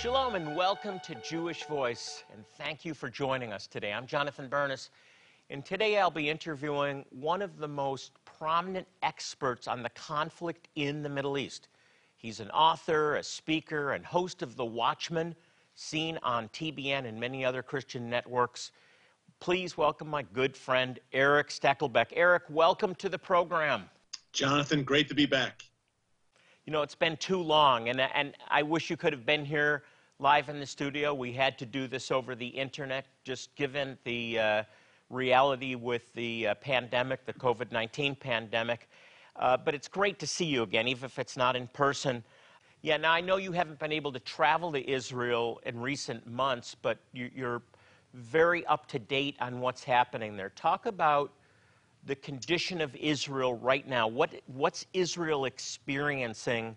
Shalom and welcome to Jewish Voice, and thank you for joining us today. I'm Jonathan Bernis, and today I'll be interviewing one of the most prominent experts on the conflict in the Middle East. He's an author, a speaker, and host of The Watchman, seen on TBN and many other Christian networks. Please welcome my good friend Eric Stakelbeck. Eric, welcome to the program. Jonathan, great to be back you know, it's been too long, and, and I wish you could have been here live in the studio. We had to do this over the internet, just given the uh, reality with the uh, pandemic, the COVID 19 pandemic. Uh, but it's great to see you again, even if it's not in person. Yeah, now I know you haven't been able to travel to Israel in recent months, but you, you're very up to date on what's happening there. Talk about the condition of Israel right now. What, what's Israel experiencing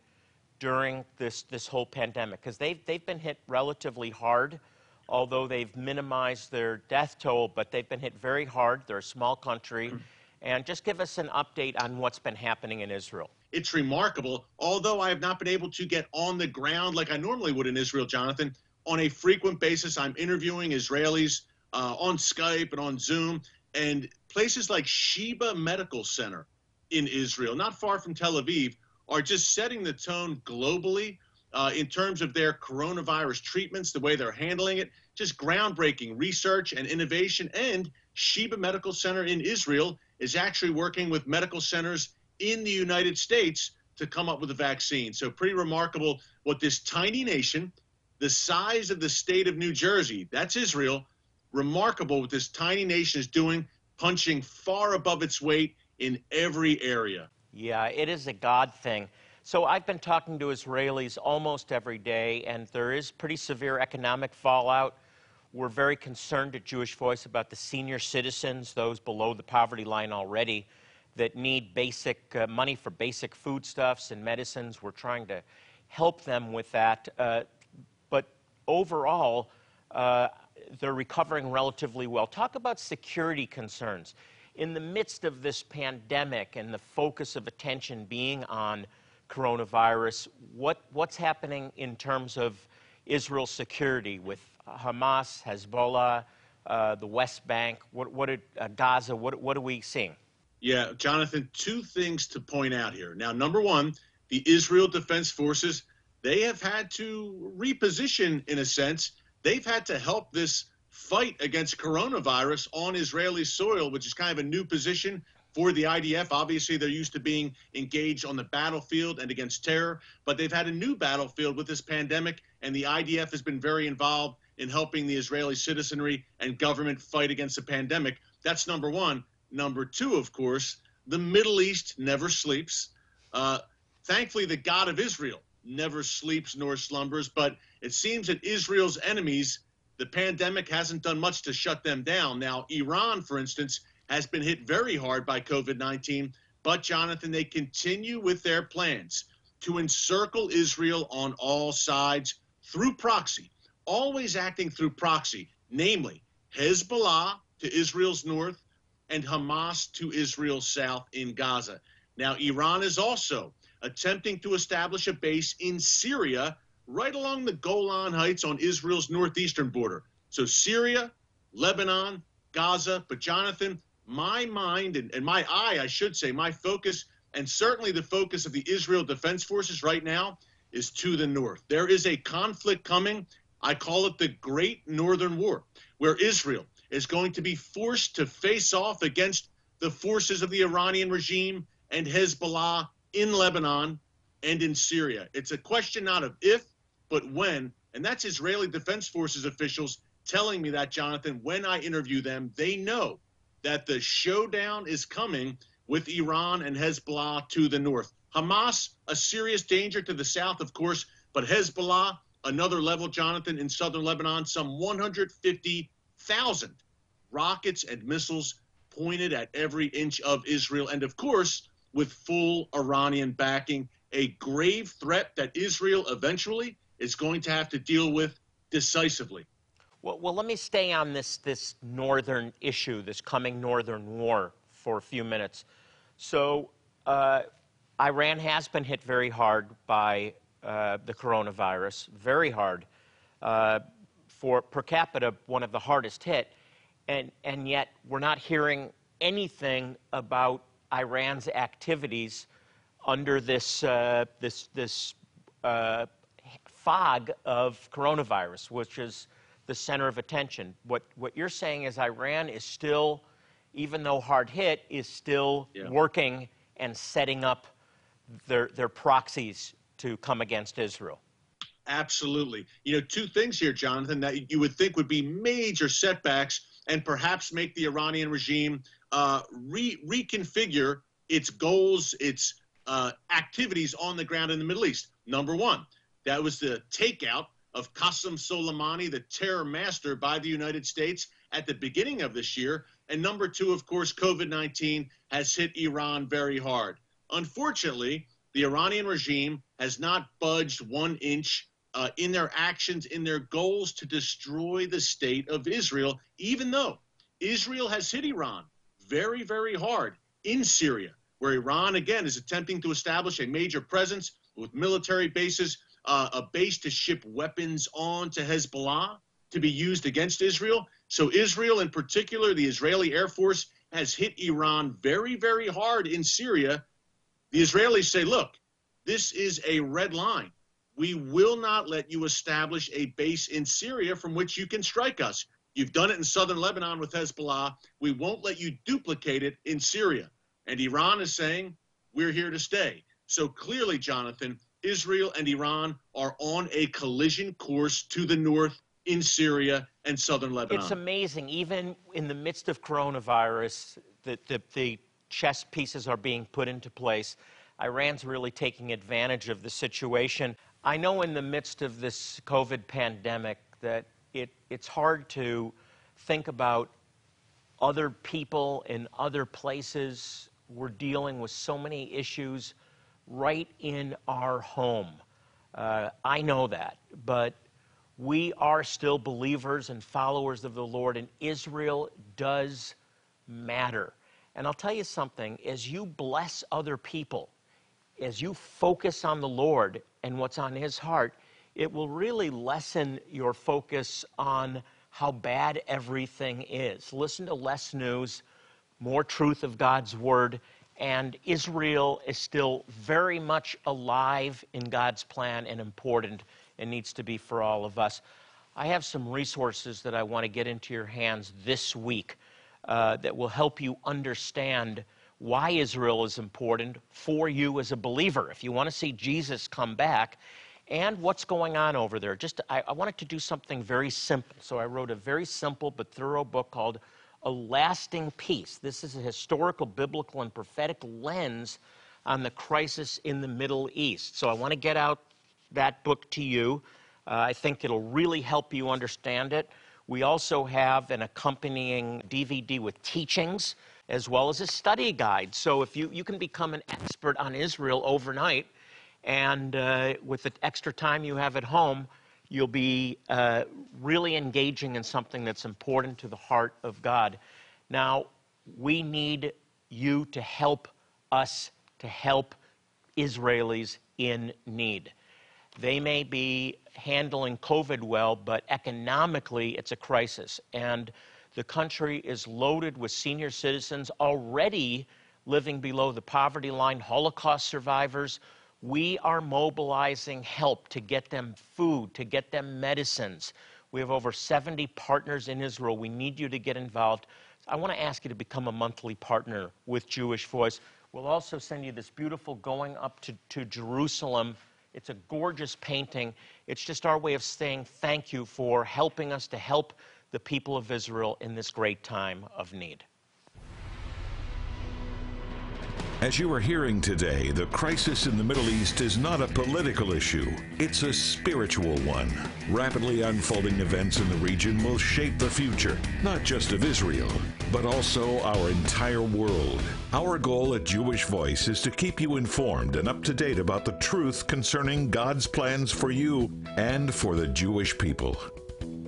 during this, this whole pandemic? Because they've, they've been hit relatively hard, although they've minimized their death toll, but they've been hit very hard. They're a small country. And just give us an update on what's been happening in Israel. It's remarkable. Although I have not been able to get on the ground like I normally would in Israel, Jonathan, on a frequent basis, I'm interviewing Israelis uh, on Skype and on Zoom. And places like Sheba Medical Center in Israel, not far from Tel Aviv, are just setting the tone globally uh, in terms of their coronavirus treatments, the way they're handling it, just groundbreaking research and innovation. And Sheba Medical Center in Israel is actually working with medical centers in the United States to come up with a vaccine. So, pretty remarkable what this tiny nation, the size of the state of New Jersey, that's Israel, remarkable what this tiny nation is doing punching far above its weight in every area. Yeah, it is a God thing. So I've been talking to Israelis almost every day, and there is pretty severe economic fallout. We're very concerned at Jewish Voice about the senior citizens, those below the poverty line already, that need basic uh, money for basic foodstuffs and medicines. We're trying to help them with that. Uh, but overall, uh, they're recovering relatively well. Talk about security concerns. In the midst of this pandemic and the focus of attention being on coronavirus, what, what's happening in terms of Israel's security with Hamas, Hezbollah, uh, the West Bank, what, what uh, Gaza, what, what are we seeing? Yeah, Jonathan, two things to point out here. Now, number one, the Israel Defense Forces, they have had to reposition, in a sense, they've had to help this fight against coronavirus on Israeli soil, which is kind of a new position for the IDF. Obviously, they're used to being engaged on the battlefield and against terror, but they've had a new battlefield with this pandemic, and the IDF has been very involved in helping the Israeli citizenry and government fight against the pandemic. That's number one. Number two, of course, the Middle East never sleeps. Uh, thankfully, the God of Israel never sleeps nor slumbers, but it seems that Israel's enemies, the pandemic hasn't done much to shut them down. Now, Iran, for instance, has been hit very hard by COVID 19, but Jonathan, they continue with their plans to encircle Israel on all sides through proxy, always acting through proxy, namely Hezbollah to Israel's north and Hamas to Israel's south in Gaza. Now, Iran is also attempting to establish a base in Syria right along the Golan Heights on Israel's northeastern border. So Syria, Lebanon, Gaza. But Jonathan, my mind and, and my eye, I should say, my focus, and certainly the focus of the Israel Defense Forces right now is to the north. There is a conflict coming. I call it the Great Northern War, where Israel is going to be forced to face off against the forces of the Iranian regime and Hezbollah in Lebanon and in Syria. It's a question not of if, but when. And that's Israeli Defense Forces officials telling me that, Jonathan, when I interview them, they know that the showdown is coming with Iran and Hezbollah to the north. Hamas, a serious danger to the south, of course, but Hezbollah, another level, Jonathan, in southern Lebanon, some 150,000 rockets and missiles pointed at every inch of Israel. And of course, with full Iranian backing, a grave threat that Israel eventually is going to have to deal with decisively. Well, well, let me stay on this, this northern issue, this coming northern war, for a few minutes. So, uh, Iran has been hit very hard by uh, the coronavirus, very hard. Uh, for per capita, one of the hardest hit. And, and yet, we're not hearing anything about Iran's activities under this, uh, this, this uh, fog of coronavirus, which is the center of attention. What, what you're saying is Iran is still, even though hard hit, is still yeah. working and setting up their, their proxies to come against Israel. Absolutely. You know, two things here, Jonathan, that you would think would be major setbacks and perhaps make the Iranian regime uh, re- reconfigure its goals, its uh, activities on the ground in the Middle East. Number one, that was the takeout of Qasem Soleimani, the terror master by the United States at the beginning of this year. And number two, of course, COVID 19 has hit Iran very hard. Unfortunately, the Iranian regime has not budged one inch uh, in their actions, in their goals to destroy the state of Israel, even though Israel has hit Iran very, very hard in Syria, where Iran, again, is attempting to establish a major presence with military bases, uh, a base to ship weapons on to Hezbollah to be used against Israel. So, Israel, in particular, the Israeli Air Force, has hit Iran very, very hard in Syria. The Israelis say, look, this is a red line. We will not let you establish a base in Syria from which you can strike us. You've done it in southern Lebanon with Hezbollah. We won't let you duplicate it in Syria. And Iran is saying, we're here to stay. So clearly, Jonathan, Israel and Iran are on a collision course to the north in Syria and southern Lebanon. It's amazing. Even in the midst of coronavirus, the, the, the chess pieces are being put into place. Iran's really taking advantage of the situation. I know in the midst of this COVID pandemic that it, it's hard to think about other people in other places. We're dealing with so many issues right in our home. Uh, I know that, but we are still believers and followers of the Lord, and Israel does matter. And I'll tell you something as you bless other people, as you focus on the Lord and what's on His heart, it will really lessen your focus on how bad everything is. Listen to less news, more truth of God's Word, and Israel is still very much alive in God's plan and important and needs to be for all of us. I have some resources that I want to get into your hands this week uh, that will help you understand why Israel is important for you as a believer. If you want to see Jesus come back, and what's going on over there. Just I, I, wanted to do something very simple, so I wrote a very simple but thorough book called A Lasting Peace. This is a historical, biblical, and prophetic lens on the crisis in the Middle East. So I want to get out that book to you. Uh, I think it'll really help you understand it. We also have an accompanying DVD with teachings as well as a study guide. So if you, you can become an expert on Israel overnight and uh, with the extra time you have at home, you'll be uh, really engaging in something that's important to the heart of God. Now, we need you to help us to help Israelis in need. They may be handling COVID well, but economically it's a crisis. And the country is loaded with senior citizens already living below the poverty line, Holocaust survivors we are mobilizing help to get them food, to get them medicines. We have over 70 partners in Israel. We need you to get involved. I want to ask you to become a monthly partner with Jewish Voice. We'll also send you this beautiful Going Up to, to Jerusalem. It's a gorgeous painting. It's just our way of saying thank you for helping us to help the people of Israel in this great time of need. As you are hearing today, the crisis in the Middle East is not a political issue, it's a spiritual one. Rapidly unfolding events in the region will shape the future, not just of Israel, but also our entire world. Our goal at Jewish Voice is to keep you informed and up to date about the truth concerning God's plans for you and for the Jewish people.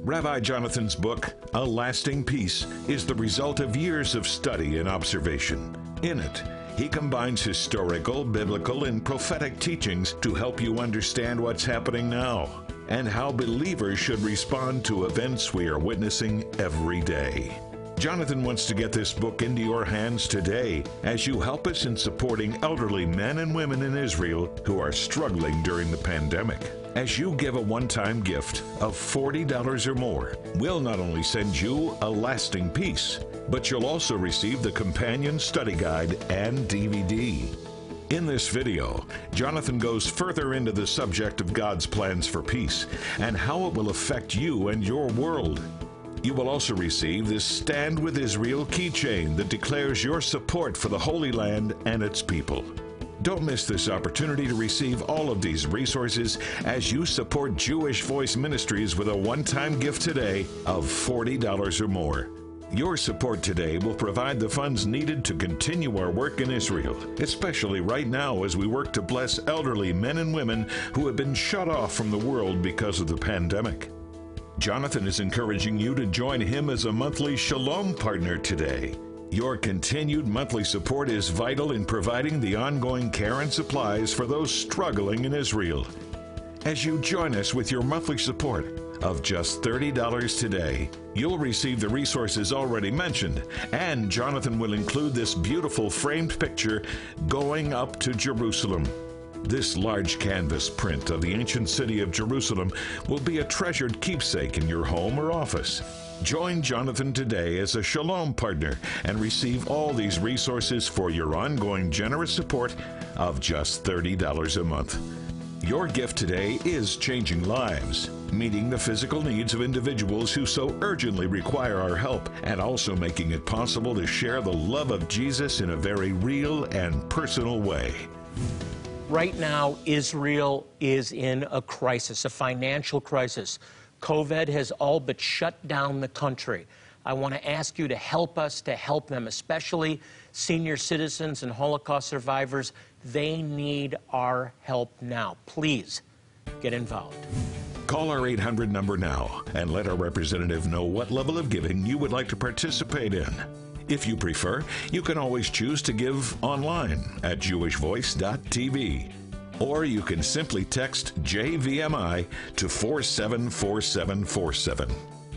Rabbi Jonathan's book, A Lasting Peace, is the result of years of study and observation. In it, he combines historical, biblical, and prophetic teachings to help you understand what's happening now and how believers should respond to events we are witnessing every day. Jonathan wants to get this book into your hands today as you help us in supporting elderly men and women in Israel who are struggling during the pandemic. As you give a one time gift of $40 or more, we'll not only send you a lasting peace, but you'll also receive the companion study guide and DVD. In this video, Jonathan goes further into the subject of God's plans for peace and how it will affect you and your world. You will also receive this Stand with Israel keychain that declares your support for the Holy Land and its people. Don't miss this opportunity to receive all of these resources as you support Jewish Voice Ministries with a one time gift today of $40 or more. Your support today will provide the funds needed to continue our work in Israel, especially right now as we work to bless elderly men and women who have been shut off from the world because of the pandemic. Jonathan is encouraging you to join him as a monthly Shalom partner today. Your continued monthly support is vital in providing the ongoing care and supplies for those struggling in Israel. As you join us with your monthly support, of just $30 today. You'll receive the resources already mentioned, and Jonathan will include this beautiful framed picture going up to Jerusalem. This large canvas print of the ancient city of Jerusalem will be a treasured keepsake in your home or office. Join Jonathan today as a Shalom partner and receive all these resources for your ongoing generous support of just $30 a month. Your gift today is changing lives, meeting the physical needs of individuals who so urgently require our help, and also making it possible to share the love of Jesus in a very real and personal way. Right now, Israel is in a crisis, a financial crisis. COVID has all but shut down the country. I want to ask you to help us to help them, especially senior citizens and Holocaust survivors. They need our help now. Please get involved. Call our 800 number now and let our representative know what level of giving you would like to participate in. If you prefer, you can always choose to give online at jewishvoice.tv. Or you can simply text JVMI to 474747.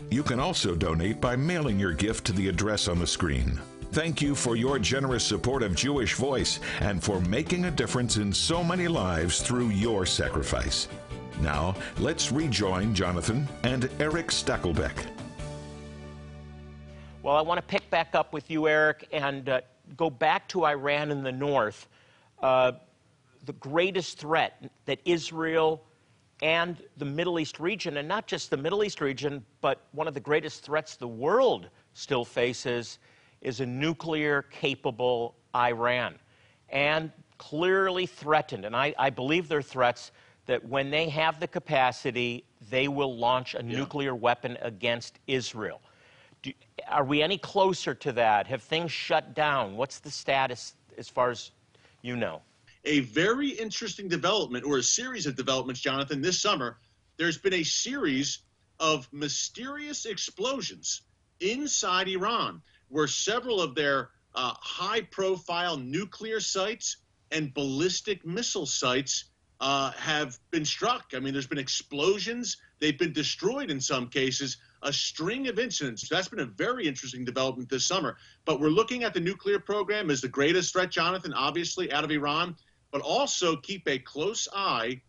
You can also donate by mailing your gift to the address on the screen. Thank you for your generous support of Jewish Voice and for making a difference in so many lives through your sacrifice. Now, let's rejoin Jonathan and Eric Stakelbeck. Well, I want to pick back up with you, Eric, and uh, go back to Iran in the north. Uh, the greatest threat that Israel and the Middle East region, and not just the Middle East region, but one of the greatest threats the world still faces is a nuclear capable Iran. And clearly threatened, and I, I, believe they're threats that when they have the capacity, they will launch a yeah. nuclear weapon against Israel. Do, are we any closer to that? Have things shut down? What's the status as far as you know? A very interesting development, or a series of developments, Jonathan, this summer. There's been a series of mysterious explosions inside Iran where several of their uh, high profile nuclear sites and ballistic missile sites uh, have been struck. I mean, there's been explosions, they've been destroyed in some cases, a string of incidents. That's been a very interesting development this summer. But we're looking at the nuclear program as the greatest threat, Jonathan, obviously, out of Iran, but also keep a close eye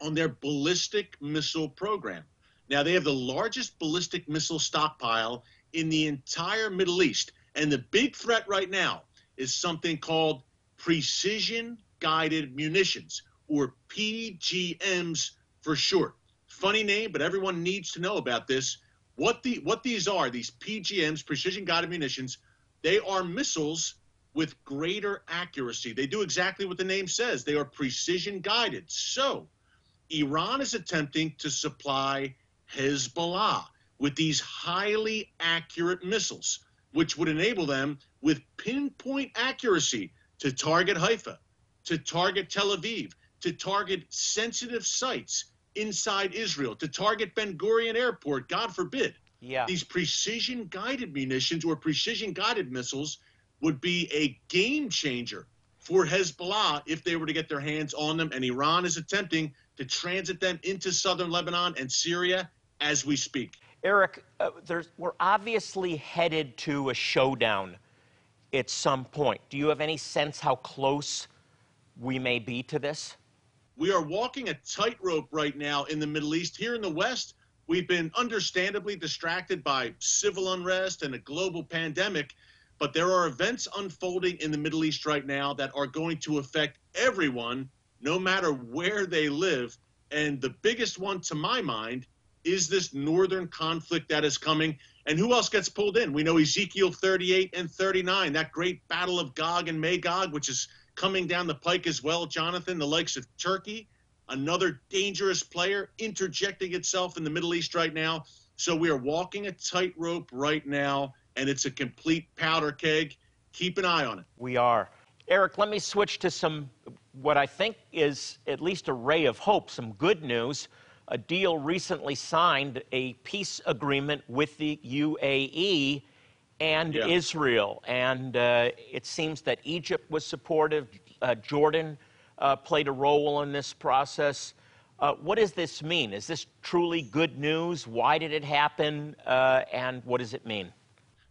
on their ballistic missile program. Now, they have the largest ballistic missile stockpile in the entire Middle East. And the big threat right now is something called precision guided munitions, or PGMs for short. Funny name, but everyone needs to know about this. What the what these are, these PGMs, precision guided munitions, they are missiles with greater accuracy. They do exactly what the name says. They are precision guided. So, Iran is attempting to supply Hezbollah with these highly accurate missiles, which would enable them with pinpoint accuracy to target Haifa, to target Tel Aviv, to target sensitive sites inside Israel, to target Ben Gurion Airport, God forbid. Yeah. These precision guided munitions or precision guided missiles would be a game changer for Hezbollah if they were to get their hands on them. And Iran is attempting to transit them into southern Lebanon and Syria as we speak. Eric, uh, we're obviously headed to a showdown at some point. Do you have any sense how close we may be to this? We are walking a tightrope right now in the Middle East. Here in the West, we've been understandably distracted by civil unrest and a global pandemic. But there are events unfolding in the Middle East right now that are going to affect everyone, no matter where they live. And the biggest one, to my mind, is this northern conflict that is coming. And who else gets pulled in? We know Ezekiel 38 and 39, that great battle of Gog and Magog, which is coming down the pike as well, Jonathan, the likes of Turkey, another dangerous player interjecting itself in the Middle East right now. So we are walking a tightrope right now, and it's a complete powder keg. Keep an eye on it. We are. Eric, let me switch to some, what I think is at least a ray of hope, some good news. A deal recently signed, a peace agreement with the UAE and yeah. Israel. And uh, it seems that Egypt was supportive, uh, Jordan uh, played a role in this process. Uh, what does this mean? Is this truly good news? Why did it happen? Uh, and what does it mean?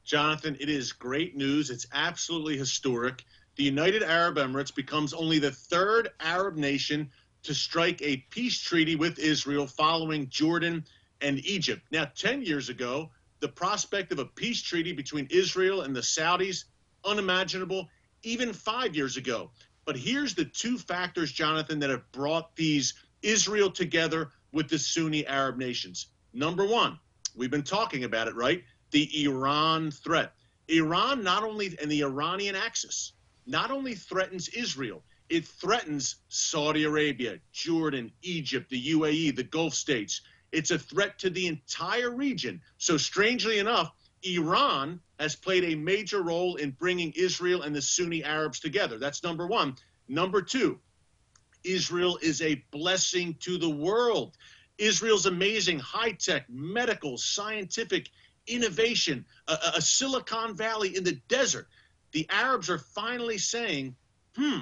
Jonathan, it is great news. It's absolutely historic. The United Arab Emirates becomes only the third Arab nation to strike a peace treaty with Israel following Jordan and Egypt. Now, 10 years ago, the prospect of a peace treaty between Israel and the Saudis, unimaginable, even five years ago. But here's the two factors, Jonathan, that have brought these Israel together with the Sunni Arab nations. Number one, we've been talking about it, right? The Iran threat. Iran not only, and the Iranian axis, not only threatens Israel, it threatens Saudi Arabia, Jordan, Egypt, the UAE, the Gulf states. It's a threat to the entire region. So, strangely enough, Iran has played a major role in bringing Israel and the Sunni Arabs together. That's number one. Number two, Israel is a blessing to the world. Israel's amazing high tech, medical, scientific innovation, a, a, Silicon Valley in the desert. The Arabs are finally saying, hmm,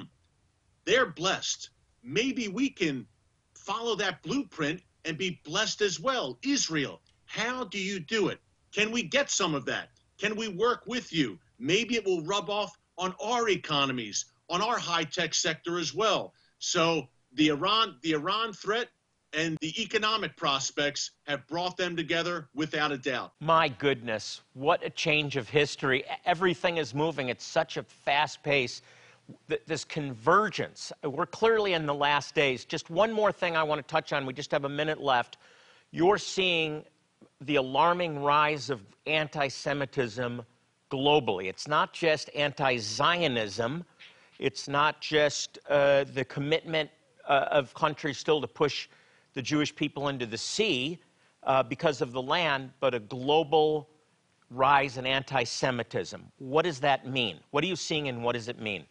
they're blessed. Maybe we can follow that blueprint and be blessed as well. Israel, how do you do it? Can we get some of that? Can we work with you? Maybe it will rub off on our economies, on our high tech sector as well. So the Iran, the Iran threat and the economic prospects have brought them together without a doubt. My goodness, what a change of history. Everything is moving at such a fast pace this convergence. We're clearly in the last days. Just one more thing I want to touch on. We just have a minute left. You're seeing the alarming rise of anti Semitism globally. It's not just anti Zionism, it's not just uh, the commitment uh, of countries still to push the Jewish people into the sea uh, because of the land, but a global rise in anti Semitism. What does that mean? What are you seeing and what does it mean?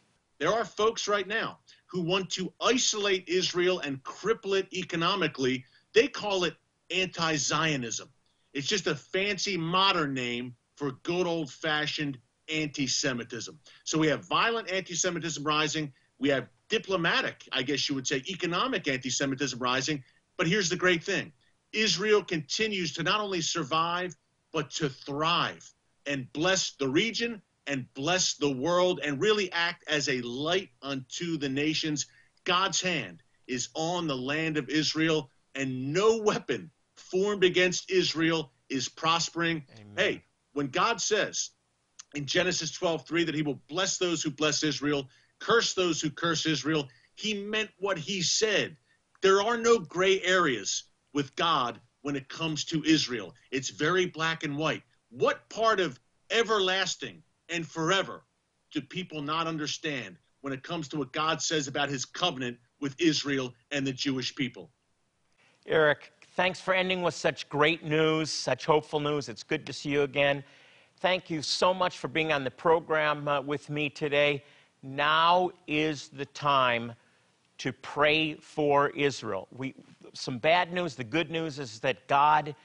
There are folks right now who want to isolate Israel and cripple it economically. They call it anti Zionism. It's just a fancy modern name for good old fashioned anti Semitism. So we have violent anti Semitism rising. We have diplomatic, I guess you would say, economic anti Semitism rising. But here's the great thing Israel continues to not only survive, but to thrive and bless the region and bless the world and really act as a light unto the nations. God's hand is on the land of Israel, and no weapon formed against Israel is prospering. Amen. Hey, when God says in Genesis 12, 3 that he will bless those who bless Israel, curse those who curse Israel, he meant what he said. There are no gray areas with God when it comes to Israel. It's very black and white. What part of everlasting and forever do people not understand when it comes to what God says about his covenant with Israel and the Jewish people? Eric, thanks for ending with such great news, such hopeful news. It's good to see you again. Thank you so much for being on the program uh, with me today. Now is the time to pray for Israel. We, some bad news. The good news is that God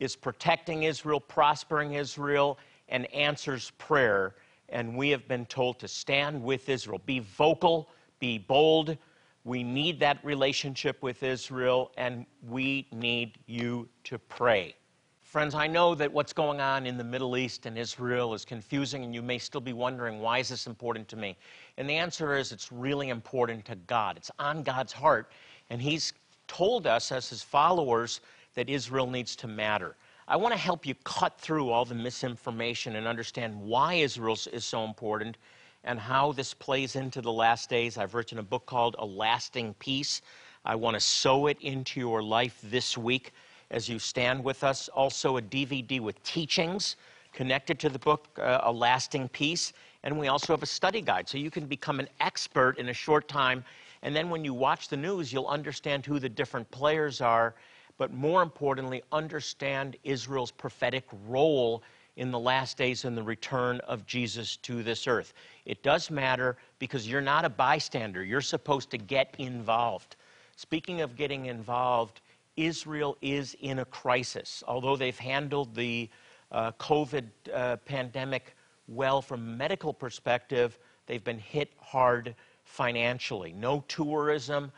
is protecting Israel, prospering Israel, and answers prayer. And we have been told to stand with Israel. Be vocal, be bold. We need that relationship with Israel, and we need you to pray. Friends, I know that what's going on in the Middle East and Israel is confusing, and you may still be wondering, why is this important to me? And the answer is, it's really important to God. It's on God's heart, and He's told us as His followers that Israel needs to matter. I want to help you cut through all the misinformation and understand why Israel is so important and how this plays into the last days. I've written a book called A Lasting Peace. I want to sow it into your life this week as you stand with us. Also, a DVD with teachings connected to the book, uh, A Lasting Peace. And we also have a study guide, so you can become an expert in a short time. And then when you watch the news, you'll understand who the different players are, but more importantly, understand Israel's prophetic role in the last days and the return of Jesus to this earth. It does matter because you're not a bystander, you're supposed to get involved. Speaking of getting involved, Israel is in a crisis. Although they've handled the uh, COVID uh, pandemic well from a medical perspective, they've been hit hard financially. No tourism,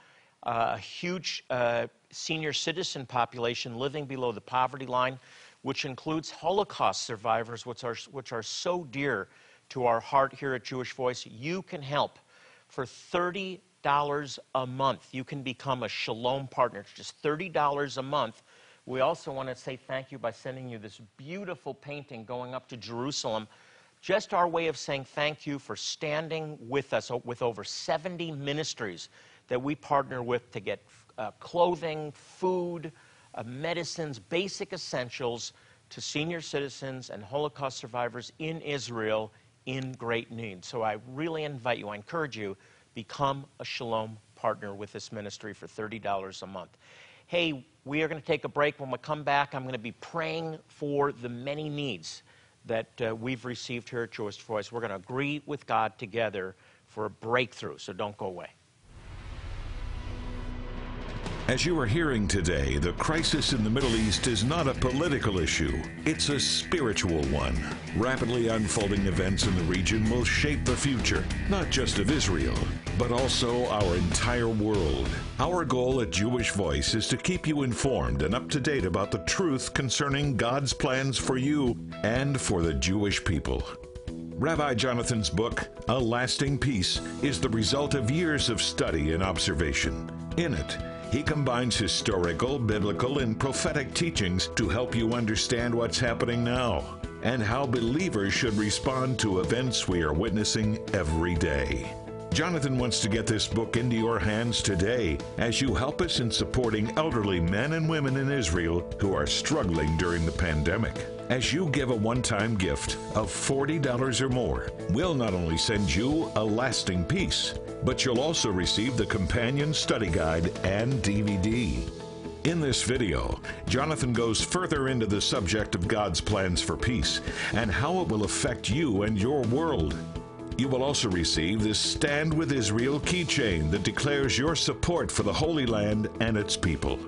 a huge uh, senior citizen population living below the poverty line, which includes Holocaust survivors, which are, which are so dear to our heart here at Jewish Voice. You can help for 30 $30 a month. You can become a Shalom partner. It's just $30 a month. We also want to say thank you by sending you this beautiful painting going up to Jerusalem. Just our way of saying thank you for standing with us with over 70 ministries that we partner with to get uh, clothing, food, uh, medicines, basic essentials to senior citizens and Holocaust survivors in Israel in great need. So I really invite you, I encourage you become a Shalom partner with this ministry for $30 a month. Hey, we are going to take a break. When we come back, I'm going to be praying for the many needs that uh, we've received here at Jewish Voice. We're going to agree with God together for a breakthrough, so don't go away. As you are hearing today, the crisis in the Middle East is not a political issue, it's a spiritual one. Rapidly unfolding events in the region will shape the future, not just of Israel, but also our entire world. Our goal at Jewish Voice is to keep you informed and up to date about the truth concerning God's plans for you and for the Jewish people. Rabbi Jonathan's book, A Lasting Peace, is the result of years of study and observation. In it, he combines historical, biblical, and prophetic teachings to help you understand what's happening now and how believers should respond to events we are witnessing every day. Jonathan wants to get this book into your hands today as you help us in supporting elderly men and women in Israel who are struggling during the pandemic. As you give a one time gift of $40 or more, we'll not only send you a lasting peace, but you'll also receive the companion study guide and DVD. In this video, Jonathan goes further into the subject of God's plans for peace and how it will affect you and your world. You will also receive this Stand with Israel keychain that declares your support for the Holy Land and its people.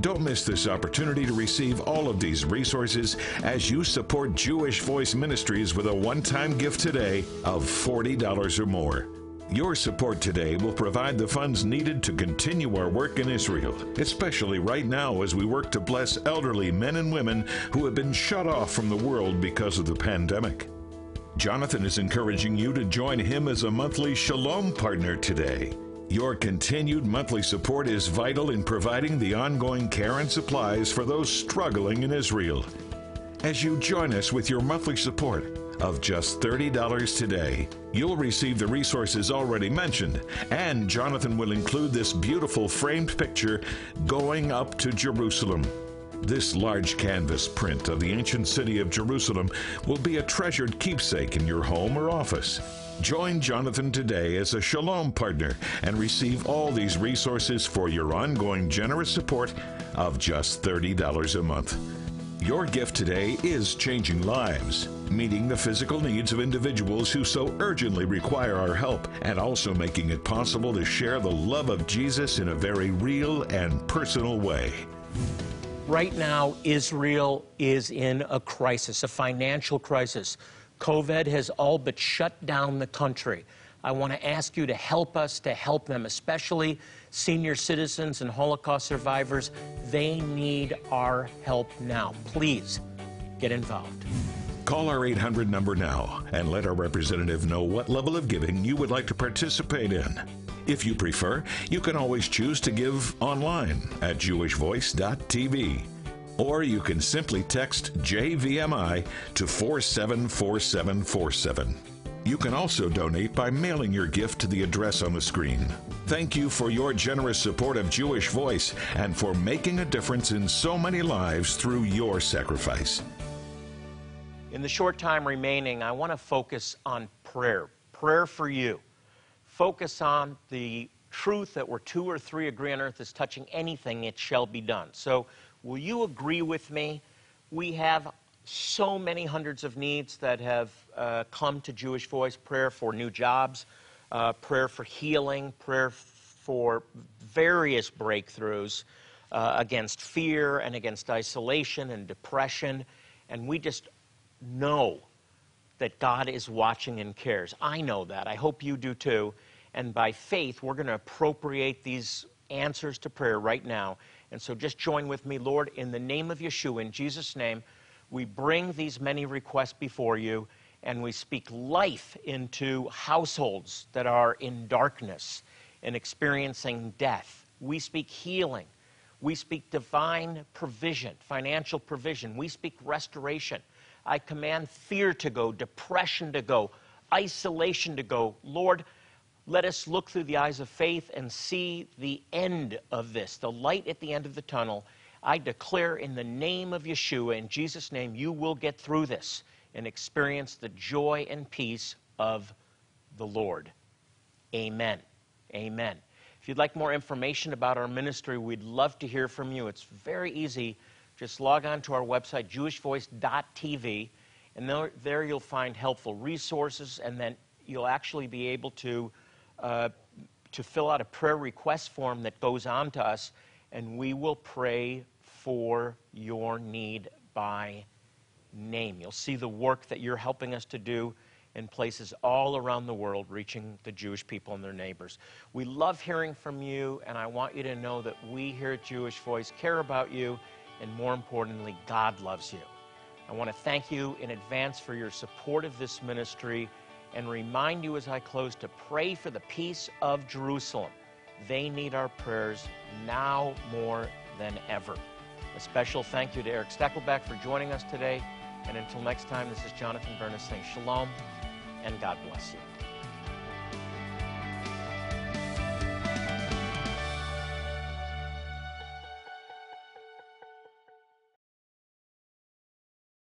Don't miss this opportunity to receive all of these resources as you support Jewish Voice Ministries with a one time gift today of $40 or more. Your support today will provide the funds needed to continue our work in Israel, especially right now as we work to bless elderly men and women who have been shut off from the world because of the pandemic. Jonathan is encouraging you to join him as a monthly Shalom partner today. Your continued monthly support is vital in providing the ongoing care and supplies for those struggling in Israel. As you join us with your monthly support of just $30 today, you'll receive the resources already mentioned, and Jonathan will include this beautiful framed picture going up to Jerusalem. This large canvas print of the ancient city of Jerusalem will be a treasured keepsake in your home or office. Join Jonathan today as a Shalom partner and receive all these resources for your ongoing generous support of just $30 a month. Your gift today is changing lives, meeting the physical needs of individuals who so urgently require our help, and also making it possible to share the love of Jesus in a very real and personal way. Right now, Israel is in a crisis, a financial crisis. COVID has all but shut down the country. I want to ask you to help us to help them, especially senior citizens and Holocaust survivors. They need our help now. Please get involved. Call our 800 number now and let our representative know what level of giving you would like to participate in. If you prefer, you can always choose to give online at jewishvoice.tv or you can simply text JVMI to 474747. You can also donate by mailing your gift to the address on the screen. Thank you for your generous support of Jewish Voice and for making a difference in so many lives through your sacrifice. In the short time remaining, I want to focus on prayer. Prayer for you. Focus on the truth that where two or three agree on earth is touching anything, it shall be done. So Will you agree with me? We have so many hundreds of needs that have uh, come to Jewish Voice prayer for new jobs, uh, prayer for healing, prayer for various breakthroughs uh, against fear and against isolation and depression. And we just know that God is watching and cares. I know that. I hope you do too. And by faith, we're going to appropriate these answers to prayer right now and so just join with me, Lord, in the name of Yeshua, in Jesus' name, we bring these many requests before you and we speak life into households that are in darkness and experiencing death. We speak healing. We speak divine provision, financial provision. We speak restoration. I command fear to go, depression to go, isolation to go. Lord, let us look through the eyes of faith and see the end of this, the light at the end of the tunnel. I declare in the name of Yeshua, in Jesus' name, you will get through this and experience the joy and peace of the Lord. Amen. Amen. If you'd like more information about our ministry, we'd love to hear from you. It's very easy. Just log on to our website, jewishvoice.tv, and there, there you'll find helpful resources, and then you'll actually be able to Uh, to fill out a prayer request form that goes on to us, and we will pray for your need by name. You'll see the work that you're helping us to do in places all around the world, reaching the Jewish people and their neighbors. We love hearing from you, and I want you to know that we here at Jewish Voice care about you, and more importantly, God loves you. I want to thank you in advance for your support of this ministry and remind you as I close to pray for the peace of Jerusalem. They need our prayers now more than ever. A special thank you to Eric Stakelbeck for joining us today. And until next time, this is Jonathan Bernis saying shalom and God bless you.